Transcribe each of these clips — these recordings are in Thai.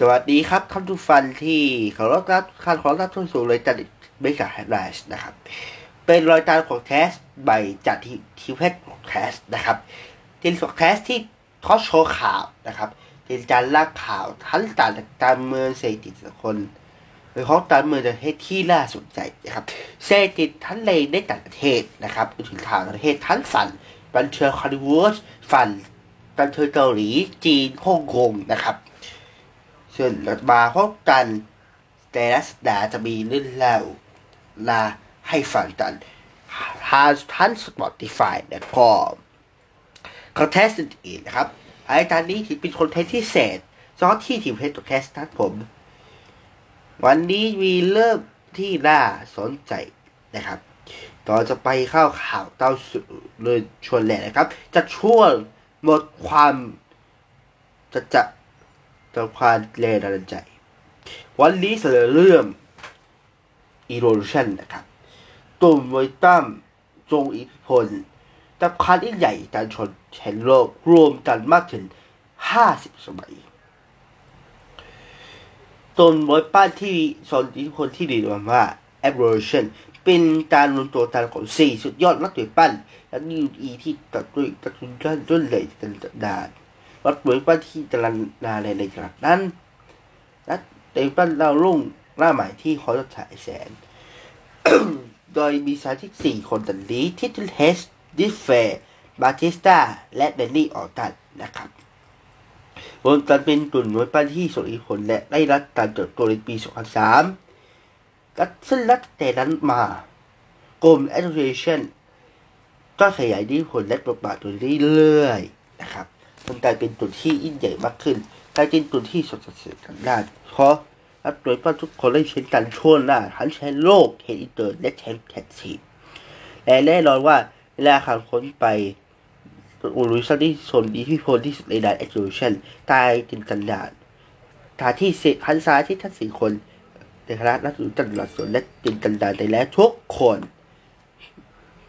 สวัสดีครับท่านผู้ฟังที่ขอรับรับการขอรับทุนสู่เลยจัดเบกาแฮดไลน์นะครับ เป็นรอยตามของแคสใบจัดที่ทิเพชรของแคสนะครับที่ของแคสที่ทอโชว์ข่าวนะครับเป็นการลากข่าวทั้งต่างการเมืองเศรษฐกิจสังคมหรือของการเมืองประเทศที่น่าสนใจนะครับเศรษฐกิจทั้งในในต่างประเทศนะครับรวมถึงข่าวประเทศทั้งฝั่งบันเทิงฮอลลีวูดฝั่งบันเทิงเกาหลีจีนฮ่องกงนะครับ ซึ่งเรามาพบกันแต่ละสัปดาจะมีเรื่องเล่าลาให้ฟังกันทางทั้ง Spotify และก็คอนเทสต์อื่นๆนะครับไอ้ตอนนี้ถือเป็นคอนเทนต์ที่เศษซอสที่ทีมเพจตัวแคสต์ทัดผม วันนี้มีเริ่มที่น่าสนใจนะครับต่อจะไปเข้าข่าวเต้าสู่เลยชวนแหละนะครับ จะช่วงหมดความจะจะ ต่อความแรงดันใจ วันนี้เสนอเรื่อง erosion นะครับตุ่มไวตั้มจงอิทธิพลกับคานยิ่งใหญ่การชนแชมป์โลกรวมกันมากถึง 50 สมัยตุ่มไวป้านที่ชนอิทธิพลที่ดีมาว่า erosion เป็นการรวมตัวกันของสี่สุดยอดนักเตะปั้นและนิวอีที่ตัดด้วยตัดจุนด้านด้นเลยกันดาน วัดเหมือนว่าที่ตะลันนาในในขณะนั้นและเต็มปั้นดาวรุ่งหน้าใหม่ที่เขาจะฉายแสงโดยมีสมาชิกสี่คนดังนี้ทิทเฮสดิฟเฟบาติสตาและเดนนี่ออตันนะครับวมกันเป็นกลุ่มหน่วยปั้นที่ส่งอิทธิพลและได้รับการเติบโตในปี 2003และซึ่งนับแต่นั้นมากลม Association ก็ขยายอิทธิพลและบทบาทโดยเรื่อยๆนะครับ มันกลายเป็นจุดที่ยิ่งใหญ่มากขึ้นกลายเป็นจุดที่สดสดกันได้เพราะนักโดยป้าทุกคนได้เช่นกันช่วงหน้าทั้งแชมป์โลกเทนอินเตอร์และแชมป์แท็กซีและแน่นอนว่าเวลาขับค้นไปอุลุซันที่สนอิทธิพลที่สุดในด่านแอคทิวชันตายจินกันดานทาที่เซพันซ้ายที่ทั้งสี่คนในคณะนักสืบจันทร์หลักส่วนและจินกันดานในแล้วทุกคน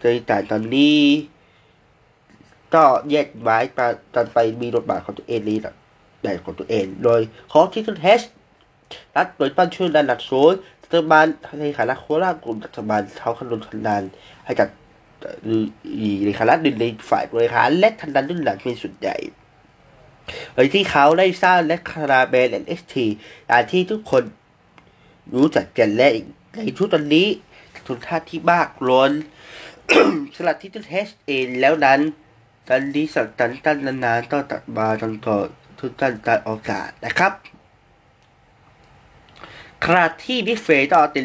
ในแต่ตอนนี้ ก็แยกไว้ไปตอนไปมีบทบาทของตัวเองในแบบของตัวเอง โดยขอที่ต้นเฮชรัฐโดยปั้นช่วยดันหลักโซนรัฐบาลในฐานะโคราชกลุ่มรัฐบาลเขาขนนทันดานให้กับในคณะหนึ่งในฝ่ายบริหารและทันดันรุ่นหลังเป็นส่วนใหญ่โดยที่เขาได้สร้างและคาราเบลและเอ็กทีอย่างที่ทุกคนรู้จักกันและในชุดตอนนี้ทุนท่าที่มากล้นสลัดที่ต้นเฮชเองแล้วนั้น ตอนนี้สักตันตันนานๆต้องตัดมาจนต่อทุกท่านตัดโอกาสนะครับขณะที่บิ๊กเฟย์ต้องเป็น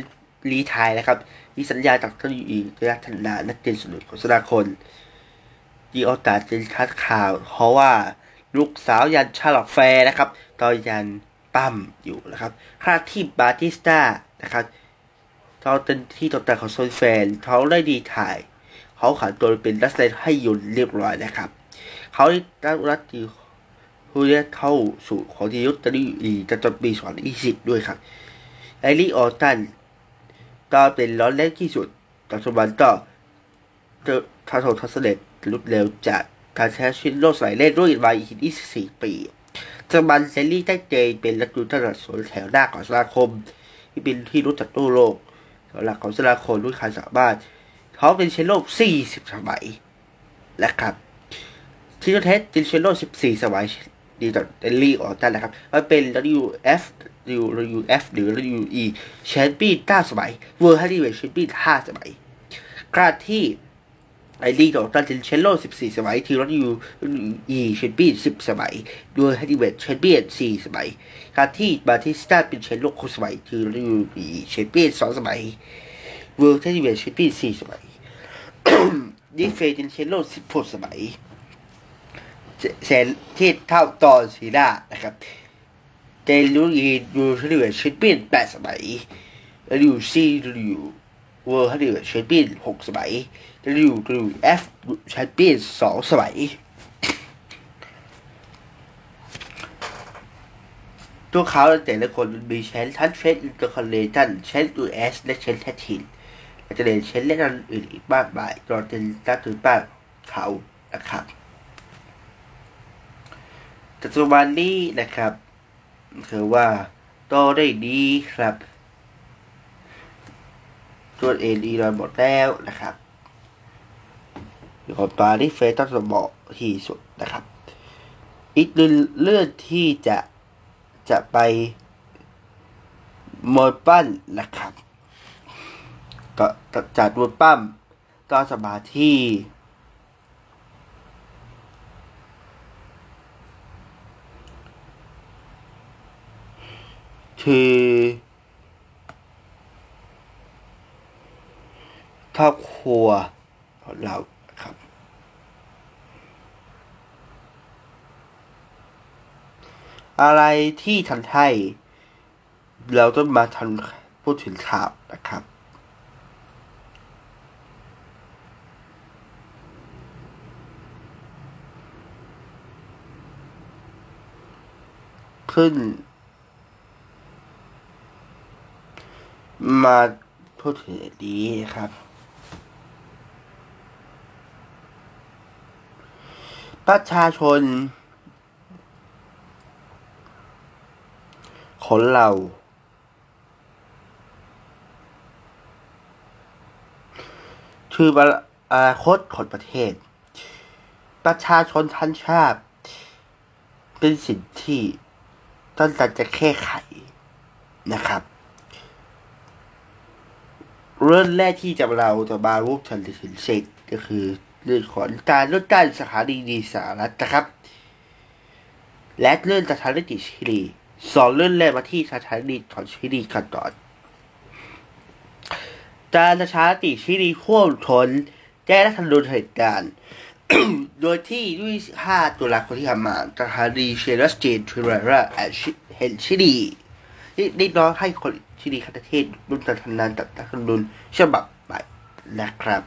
รีทายนะครับมีสัญญาจากท่านอีกระยะทันนานักเรียนสนุนของสนาคนดีโอกาสเป็นคัดข่าว เพราะว่าลูกสาวยันชาลอตแฟร์นะครับตอนยันปั้มอยู่นะครับขณะที่บาติสตานะครับตอนเป็นที่ตกแต่งของโซนแฟนเขาได้ดีถ่าย เขาขันตัวเป็นรัสเลนให้ยุนเรียบร้อยนะครับ เขาได้รัฐที่ผู้ได้เข้าสู่ของทียุทธดีอีจะจนปีสองพันยี่สิบด้วยครับไอรีออตันก็เป็นร้อนแรงที่สุดปัจจุบันก็เจอทาโททัศเดตลุดเร็วจากการใช้ชีวิตโลกสมัยเล่นด้วยวัย24 ปีปัจจุบันเซลลี่ได้เจเป็นรัฐยุทธศาสตร์สนแถวหน้าของสมาคม ที่เป็นที่รู้จักทั่วโลกสำหรับของสมาคมด้วยการสามารถ เขาเป็นเชนโลก40 สมัยนะครับที่เทสเป็นเชนโลก14 สมัยดีต่อเดลลี่ออตันนะครับ มันเป็น WF WF หรือ WE แชมปี้ยน9สมัยเวอร์ฮันดี้เวทแชมเปี้ยน5สมัยขณะที่ไอรีต่อตันเป็นเชนโล่14 สมัย ทีรอยูอีแชมเปี้ยน10 สมัยเวอร์ฮันดี้เวทแชมเปี้ยน4สมัยขณะที่บาติสตาเป็นเชนโลก6สมัย ทีรอยูอีแชมเปี้ยน2สมัยเวอร์ฮันดี้เวทแชมเปี้ยน4สมัย ดิเฟเป็นเชโล16สมัยแสนที่เท่าตอนสีหน้านะครับเดลูยีดูฮันดิเวชแชมเปี้ยนแปดสมัยแล้วดูซีดูเวอร์ฮันดิเวชแชมเปี้ยนหกสมัยแล้วดูดูเอฟแชมเปี้ยนสองสมัยตัวเขาแต่ละคนมีแชนทันเฟสอินเตอร์คอนเนชันแชนตูเอสและแชนแททิน อาจจะเรียนแชนและนันอื่นอีกมากมายตอนเป็นตัดถือป้าเขานะครับปัจจุบันนี้นะครับคือว่าโตได้ดีครับตัวเอดีเราหมดแล้วนะครับขอตาที่เฟสต้องสมบอกที่สุดนะครับ อีกเรื่องที่จะจะไปมวยปั้นนะครับ ก็จากมวยปั้มก็สมาที่ คือครอบครัวของเราครับ อะไรที่ทันไทยเราต้องมาทันพูดถึงข่าวนะครับ ขึ้น มาพูดถึงดีครับ ประชาชนของเราคืออนาคตของประเทศ ประชาชนทันชาติ เป็นสิ่งที่ ต้องการจะแก้ไขนะครับ เรื่องแรกที่จะเราจะมารูปทันถึงเสร็จก็คือเรื่องของการลดการสถานีดีสารัฐนะครับ และเรื่องสถานีชิลีสองเรื่องแรกมาที่สถานีของชิลีกันก่อนการสถานีชิลีข่วงชนแก้รัฐธรรมนูญเหตุการณ์ โดยที่ด้วย5ตุลาคมที่ผ่านมาสถานีเชลัสเจนทริเรอเห็นชิลีได้น้องให้คนชิลีคันเทศรุ่นทันนานตัดรัฐธรรมนูญฉบับใหม่นะครับ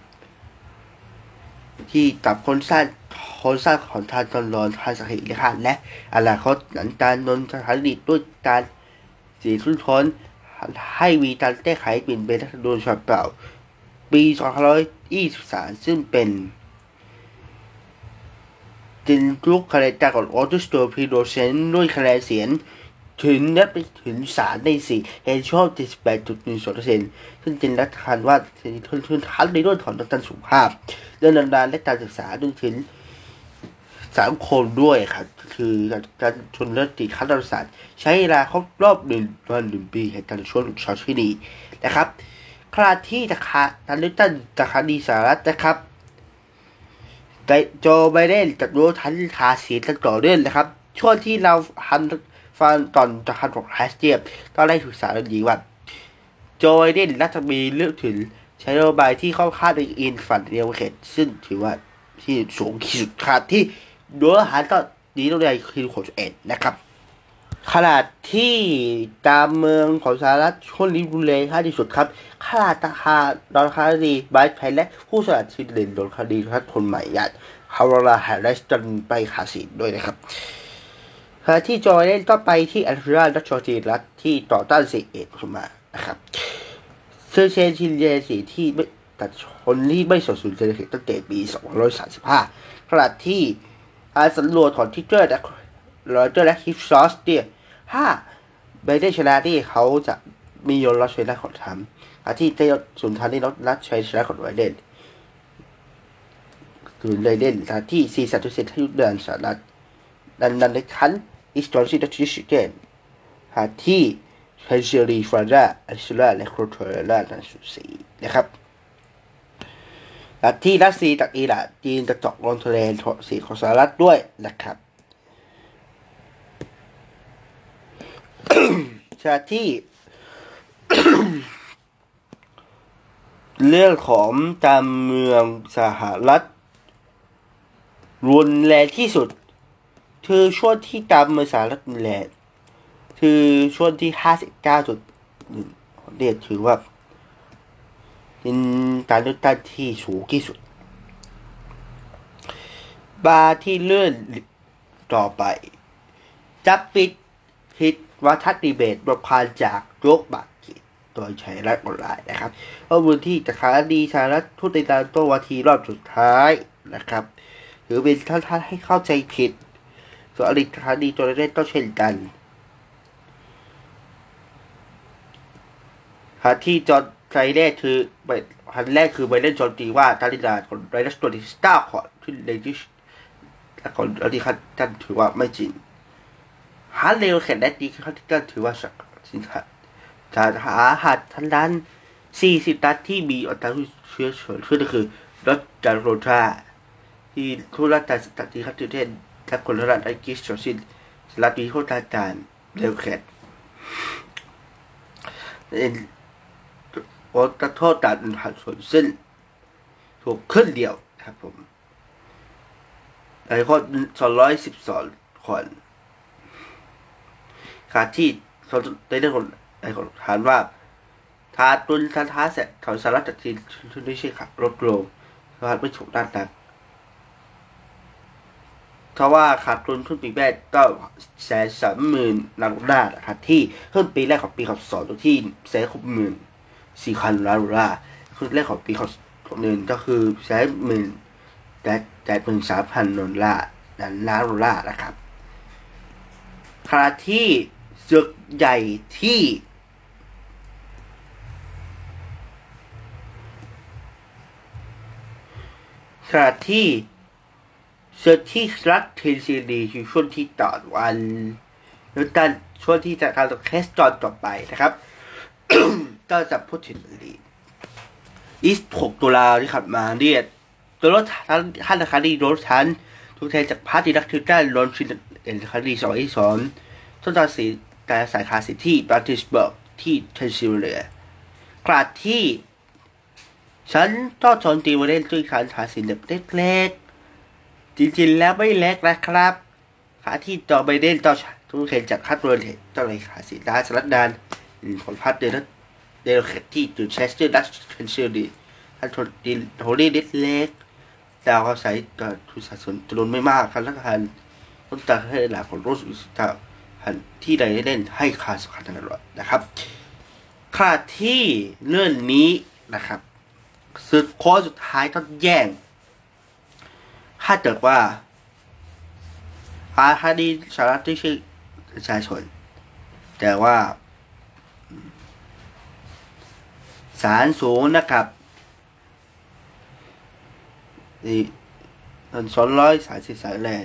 ที่ตับคนสร้างคนสร้างของทานตอนรอนทานสถิติค่ะและอนาคตหลังการนนสถานีด้วยการสีทุนทนให้มีการแก้ไขเปลี่ยนเป็นรัฐธรรมนูญฉบับเก่าปี 2523 ซึ่งเป็น จินทุกคะแนนจากองออตุสโตพีโดเซนด้วยคะแนนเสียงถึงนับไปถึงสารในสี่เห็นชอบ 78.12%ซึ่งเป็นรัฐบาลว่าทุนทุนทันในเรื่องของด้านสุขภาพ เรื่องนานและการศึกษาจนถึงสังคมด้วยครับ คือการชนรัติคัดรัฐศาสตร์ใช้เวลาครบรอบหนึ่งวันหนึ่งปีแห่งการช่วงชาวชิลีนะครับขณะที่จะคาการเลือกตั้งจากคดีสหรัฐนะครับ โจไบเดนจัดรู้ทันคาเสียงกันต่อเนื่องนะครับ ช่วงที่เราทันฟังตอนจากคันของแฮสเจียบก็ได้ถูกสารดีว่า โจไบเดนรัฐมีเลือกถึงใช้นโยบายที่เข้าข้างในอินฟันเดียวเขตซึ่งถือว่าที่สูงที่สุดขาดที่เนื้อหาก็ดีตรงใดคือของเอ็ดนะครับ ขนาดที่ตามเมืองของสหรัฐช่วงนี้รุนแรงที่สุดครับขนาดราคาดอลคาดีบายแพนและผู้สนับสนุนดอลคาดีทัศคนใหม่ยัดฮาวราแฮร์ริสจนไปขาสินด้วยนะครับขณะที่จอยเล่นก็ไปที่อัลฟราดัชจอจีรัฐที่ต่อต้านเสเอ็ดขึ้นมานะครับเซอร์เชนชินเยสีที่ไม่ตัดคนที่ไม่สนสุนเจริญตั้งแต่ปี2535ขณะที่การสำรวจของทิเตอร์และรอยเตอร์และฮิฟซอสเนี่ย ถ้าไบเดนชนะที่เขาจะมียนรัชชนะของทำอาที่ได้สุนทานที่รัฐชัยชนะของไบเดนคือไบเดนที่สี่สัตุเซนทยุเดินสหรัฐดันดันในคันอิสตอนซิดัชชิเกนหาที่เฮนเชอรีฟราดาอัลซูลาและโครโทรล่านันสุสีนะครับที่รัสเซียจากอิหร่านจีนจะเจาะลงทะเลสีของสหรัฐด้วยนะครับ ชาที่ เรื่องของการเมืองสหรัฐรุนแรงที่สุด คือช่วงที่การเมืองสหรัฐรุนแรงคือช่วงที่ห้าสิบเก้าจุดเรียกถือว่าเป็นการเลือกตั้งที่สูงที่สุด บาที่เลื่อนต่อไปจะปิด คิดวัฒนดีเบตประพันจากโยกบักกิจโดยใช้รัฐออนไลน์นะครับข้อมูลที่จากสารดีสารัฐทุติยานตัวาทีรอบสุดท้ายนะครับ หรือเป็นท่านท่าให้เข้าใจผิดส่วนอริสารดีตัวเล่นก็เช่นกันหาที่จอดใจแรกคือใบพันแรกคือใบเล่นโจมตีว่าการิดาของไรนัสตัวดิสตาขอที่เลดิสแต่ของอริคานท่นถือว่าไม่จริง หาเร็วแข่งได้ดีครับที่ท่านถือว่าสักสินค้าจะหาหัดทันดันสี่สิบตัดที่มีอัตราเชื้อเฉื่อยขึ้นก็คือรถจารโรธาที่ทุรัตตัดที่คัตเทนและคนรัฐไอกิสโจซินรัฐวิโคตาจารเร็วแข่งเอ็นโอตโทษตัดหัดส่วนซึ่งถูกขึ้นเดียวครับผมในข้อสองร้อยสิบสองคน ขาที่เขาได้เรื่องของไอ้ของฐานว่าทาตุนทาท้าเสร็จถอนสาระจากทีชุดนี้ใช่ครับลดลงขาดไม่ถูกด้านนักเพราะว่าขาดทุนทุนปีแรกก็แสนสามหมื่นล้านดอลลาร์นะครับที่เพิ่มปีแรกของปีขับสองตรงที่แสนหกหมื่นสี่พันล้านดอลลาร์คือแรกของปีขับหนึ่งก็คือแสนหมื่นแต่แต่เป็นสามพันดอลลาร์ล้านดอลลาร์นะครับขณะที่ ศึกใหญ่ที่ ขณะที่เซอร์ที่รัฐเทนซีดีช่วงที่ต่อวันแล้วกันช่วงที่จะการแคสจอนต่อไปนะครับก็จะพูดถึงลีอีส6ตุลาที่ขับมาเนี่ยตัวรถทันท่านคารีรถทันทุกแทนจากพาร์ตินักทิวตันลอนชินเอ็นคารีสองที่สองต้นตาสี แต่สายคาสิที่บรัติสเบิร์กที่เทนซิลเลียกราดที่ฉันต้องโจมตีมาเล่นด้วยการหาสินแบบเล็กๆ จริงๆ แล้วไม่เล็กนะครับขาที่จอไบเดนเจ้าทุกเคนจากคัดเรนเทเจ้าเลยขาสินดาสลัดดานของพัดเดนเดลเขตที่จุดเชสเตอร์ดัชเคนซิลดีท่านโทดินโฮลี่เด็ดเล็กดาวเขาใส่ทุนสัดส่วนจำนวนไม่มากครับแล้วก็หันต้นตาให้หลักของโรสอุสตา ที่ใดเล่นให้ค่าสำคัญตลอดนะครับ ค่าที่เรื่องนี้นะครับสุดโค้สุดท้ายต้องแย่ง ถ้าเกิดว่าอาคดีสาระที่ชื่อประชาชน แต่ว่าศาลสูงนะครับนี่ตอนสองร้อยสามสิบสายแลน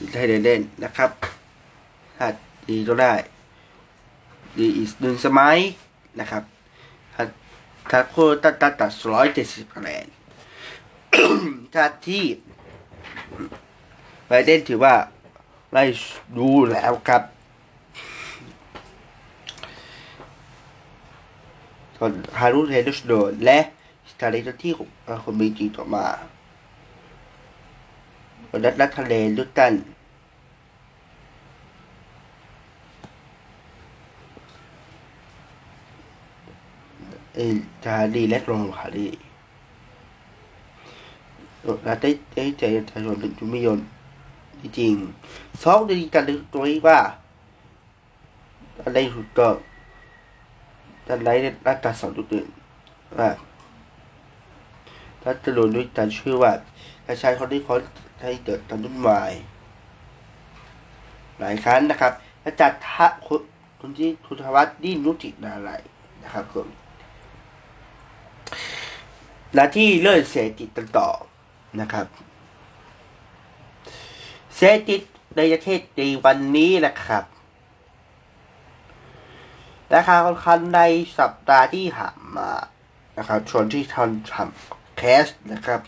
ด์ได้เด่นๆนะครับถ้าดีก็ได้ดีอีกหนึ่งสมัยนะครับถ้าโคตัดตัดตัดร้อยเจ็ดสิบคะแนนถ้าที่ไบเดนถือว่าไล่ดูแล้วครับส่วนฮารุเทนดุสโดนและสถานีที่ของคนมีจีต่อมา วันนัดนัดทะเลลุตันเอจะดีเล็กลงค่ะดีเราได้ได้ใจประชาชนเป็นจุมิยนจริงสองดีกันเลยตัวว่าอะไรถูกต้องแต่ไรรัฐสอนตัวอื่นว่ารัฐโดนด้วยการชื่อว่าประชาชนที่เขา ให้เกิดการวุ่นวายหลายครั้งนะครับอาจารย์ทะคุณที่คุณธวัฒน์ดิ้นนุตินาไรนะครับผมและที่เลื่อนเศรษฐิจต่อนะครับ เศรษฐิจในประเทศในวันนี้นะครับราคาค่อนข้างในสัปดาห์ที่ผ่านมานะครับชวนที่ทำทำแคสนะครับ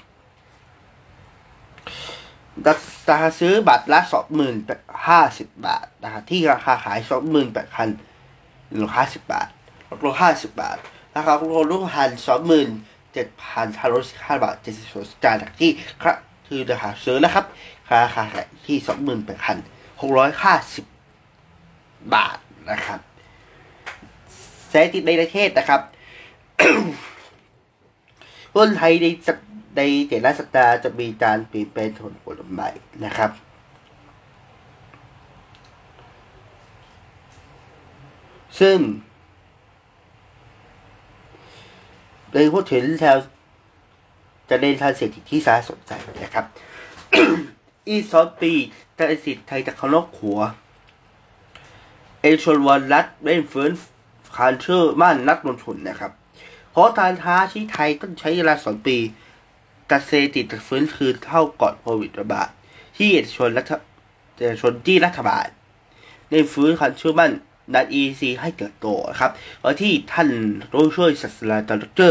ราคาซื้อบัตรละสองหมื่นแปดห้าสิบบาทนะครับที่ราคาขายสองหมื่นแปดพันหนึ่งห้าสิบบาทลดลห้าสิบบาทราคาลดลงพันสองหมื่นเจ็ดพันห้าร้อยสิบห้าบาทเจ็ดสิบสองสตางค์จากที่ครับคือราคาซื้อนะครับราคาขายที่สองหมื่นแปดพันหกร้อยห้าสิบบาทนะครับเศรษฐกิจในประเทศนะครับหุ้นไทยใน ในแต่ละสัปดาห์จะมีการเปลี่ยนแปลงผลผลใหม่นะครับ ซึ่งโดยพูดถึงแถวจะเน้นทางเศรษฐกิจที่สาสนใจนะครับ อีสองปีตลาดสิทธิ์ไทยจะเคารพขัว เอชวนวันรัฐเล่นฟื้นการเชื่อมั่นนักลงทุนนะครับ เพราะการท้าที่ไทยต้องใช้เวลาสองปี แต่เศรษฐกิจจะฟื้นคืนเท่าก่อนโควิดระบาด ที่เอกชนรัฐเอกชนที่รัฐบาลได้ฟื้นความเชื่อมั่นนัด EC ให้เติบโตครับเพราะที่ท่านรู้ช่วยศาสตราจารย์ดร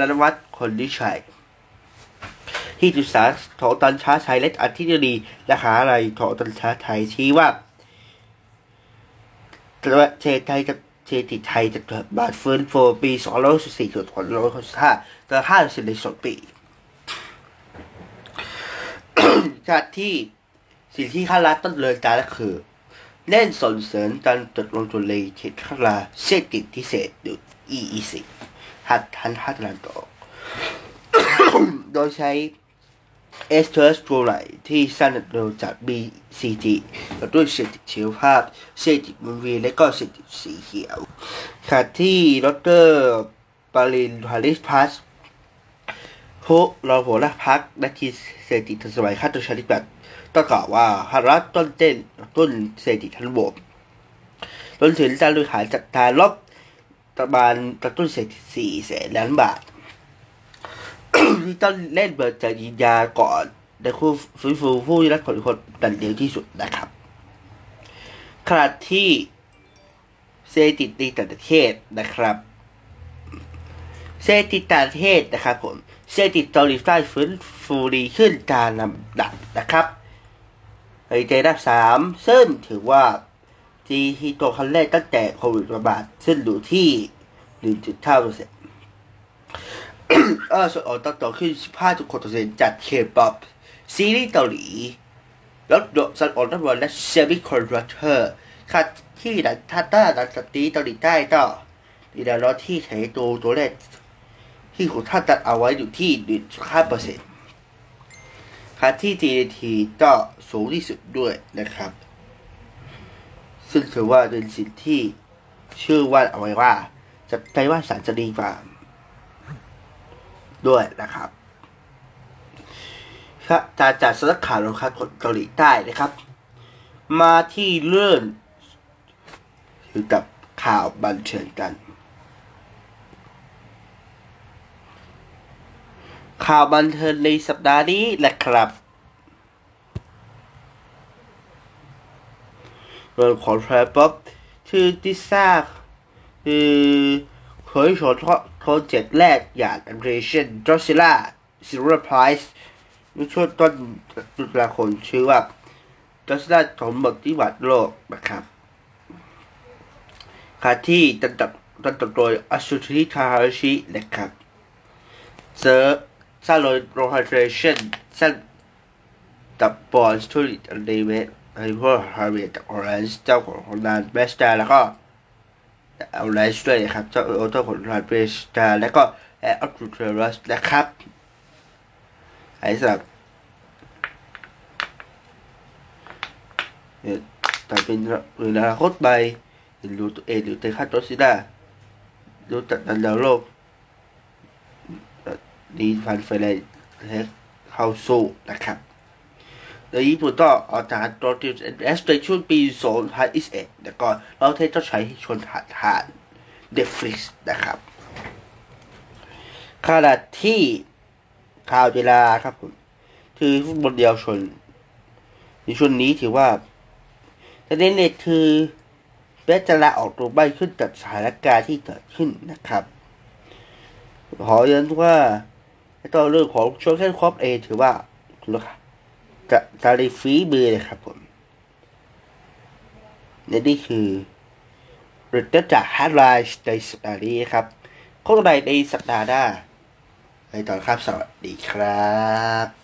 รณวัฒน์คนดิชัย ที่ศึกษาถอตันช้าไทยและอธิบดีและหาอะไรถอตันช้าไทยชี้ว่าประเทศไทยจะเศรษฐกิจไทยจะเกิดบาทฟื้นฟูปี2564ถึง2565จะ5ในสองปี จากที่สิ่งที่ข้ารัฐต้องเดินการก็คือ เล่นส่งเสริมการตดลงทุนในเขตข้าราเศรษฐกิจพิเศษหรือ EEC หัดทันหัดนันต่อโดยใช้ s t r s ตัวไลที่สร้างโดยจาก BCG และด้วยเศรษฐกิจชีวภาพ เศรษฐกิจมุนเวียนและก็เศรษฐกิจสีเขียวขณะที่ดรปารินฮาริสพัส ผู้รองหัวหน้าพักนักทีเศรษฐกิจสมัยข้าตัวชาติบัตก็กล่าวว่าภารัฐต้นเต้นต้นเศรษฐกิจทั้งระบบจนถึงการบริหารจัดการลบประมาณกระตุ้นเศรษฐกิจสี่แสนล้านบาทที่ต้องเล่นเบิร์จากยินยาก่อนในคู่ฟื้นฟูผู้ได้รับผลกระทบดันเดียวที่สุดนะครับขณะที่เศรษฐกิจในต่างประเทศนะครับ เศรษฐกิจต่างประเทศนะครับผม เศรษฐกิจเกาหลีใต้ฟื้นฟูดีขึ้นตามลำดับนะครับในใจดับสามซึ่งถือว่าจีที่ตัวคันแรกตั้งแต่โควิดระบาดซึ่งอยู่ที่1.9เท่าเปอร์เซ็นต์เออส่วนออกต่อขึ้น15.6%จากเคป๊อปซีรีส์เกาหลีรถยนต์สันออกน้ำมันและเซมิคอนดักเตอร์ค่ะที่ดันทัตตาดันสตีเกาหลีใต้ต่อดีดารอที่ใช้ตัวตัวเลข ที่คุณท่านตัดเอาไว้อยู่ที่1.5%ค่ะที่ GDP ก็สูงที่สุดด้วยนะครับ ซึ่งถือว่าเป็นสิ่งที่ชื่อว่าเอาไว้ว่า จะใจว่าสารจะดีกว่าด้วยนะครับครับจากจากสนักข่าวนะครับเกาหลีใต้นะครับ มาที่เรื่องเกี่ยวกับข่าวบันเทิงกัน ข่าวบันเทิงในสัปดาห์นี้แหละครับเรื่องของแทรป๊อปชื่อทิซ่าคือเผยผลโปรเจกต์แรกอย่าง Operation Drosilla Zero Price ในช่วงต้นตุลาคมชื่อว่า Drosilla ของหมดที่หวัดโลกนะครับค่ะที่ตัดตัดตัดโดยอัสุธิคาฮาชินะครับเซอร์ สร้างโดยโรฮันเรชั่นสร้างตับบอลสตูดิโอเดเวทไอ้พวกฮาร์เวียจากออรันส์เจ้าของร้านเบสตาแล้วก็เอาไลฟ์ด้วยนะครับ เจ้าโอโต้ของร้านเบสตาแล้วก็แอร์ออฟทูเทอรัสนะครับไอ้สับเนี่ยแต่เป็นหรืออนาคตไปหรือรู้ตัวเองหรือเตะคาโตซิด้ารู้จักดันดาวโลก ดีฟันเฟรนเข้าสู้นะครับในญี่ปุ่นก็ออกจากตัวทีเอสในช่วงปี 2021แล้วก็เราเทศจะใช้ชนฐานฐานเดฟริสนะครับขณะที่ข่าวเวลาครับผมคือฟุตบอลเดียวชนในช่วงนี้ถือว่าประเด็นเน็ตคือเบสจะลาออกตัวใบขึ้นจากสถานการณ์ที่เกิดขึ้นนะครับ ขอย้ำว่า ตัวเรื่องของโชว์แค่ครอบเอถือว่าจะตาลีฟีเบอร์เลยครับผมและนี่คือรื่อจากฮาร์ดไลน์ในสัปดาห์นี้ครับข้อใดในสัปดาห์หน้าในตอนครับสวัสดีครับ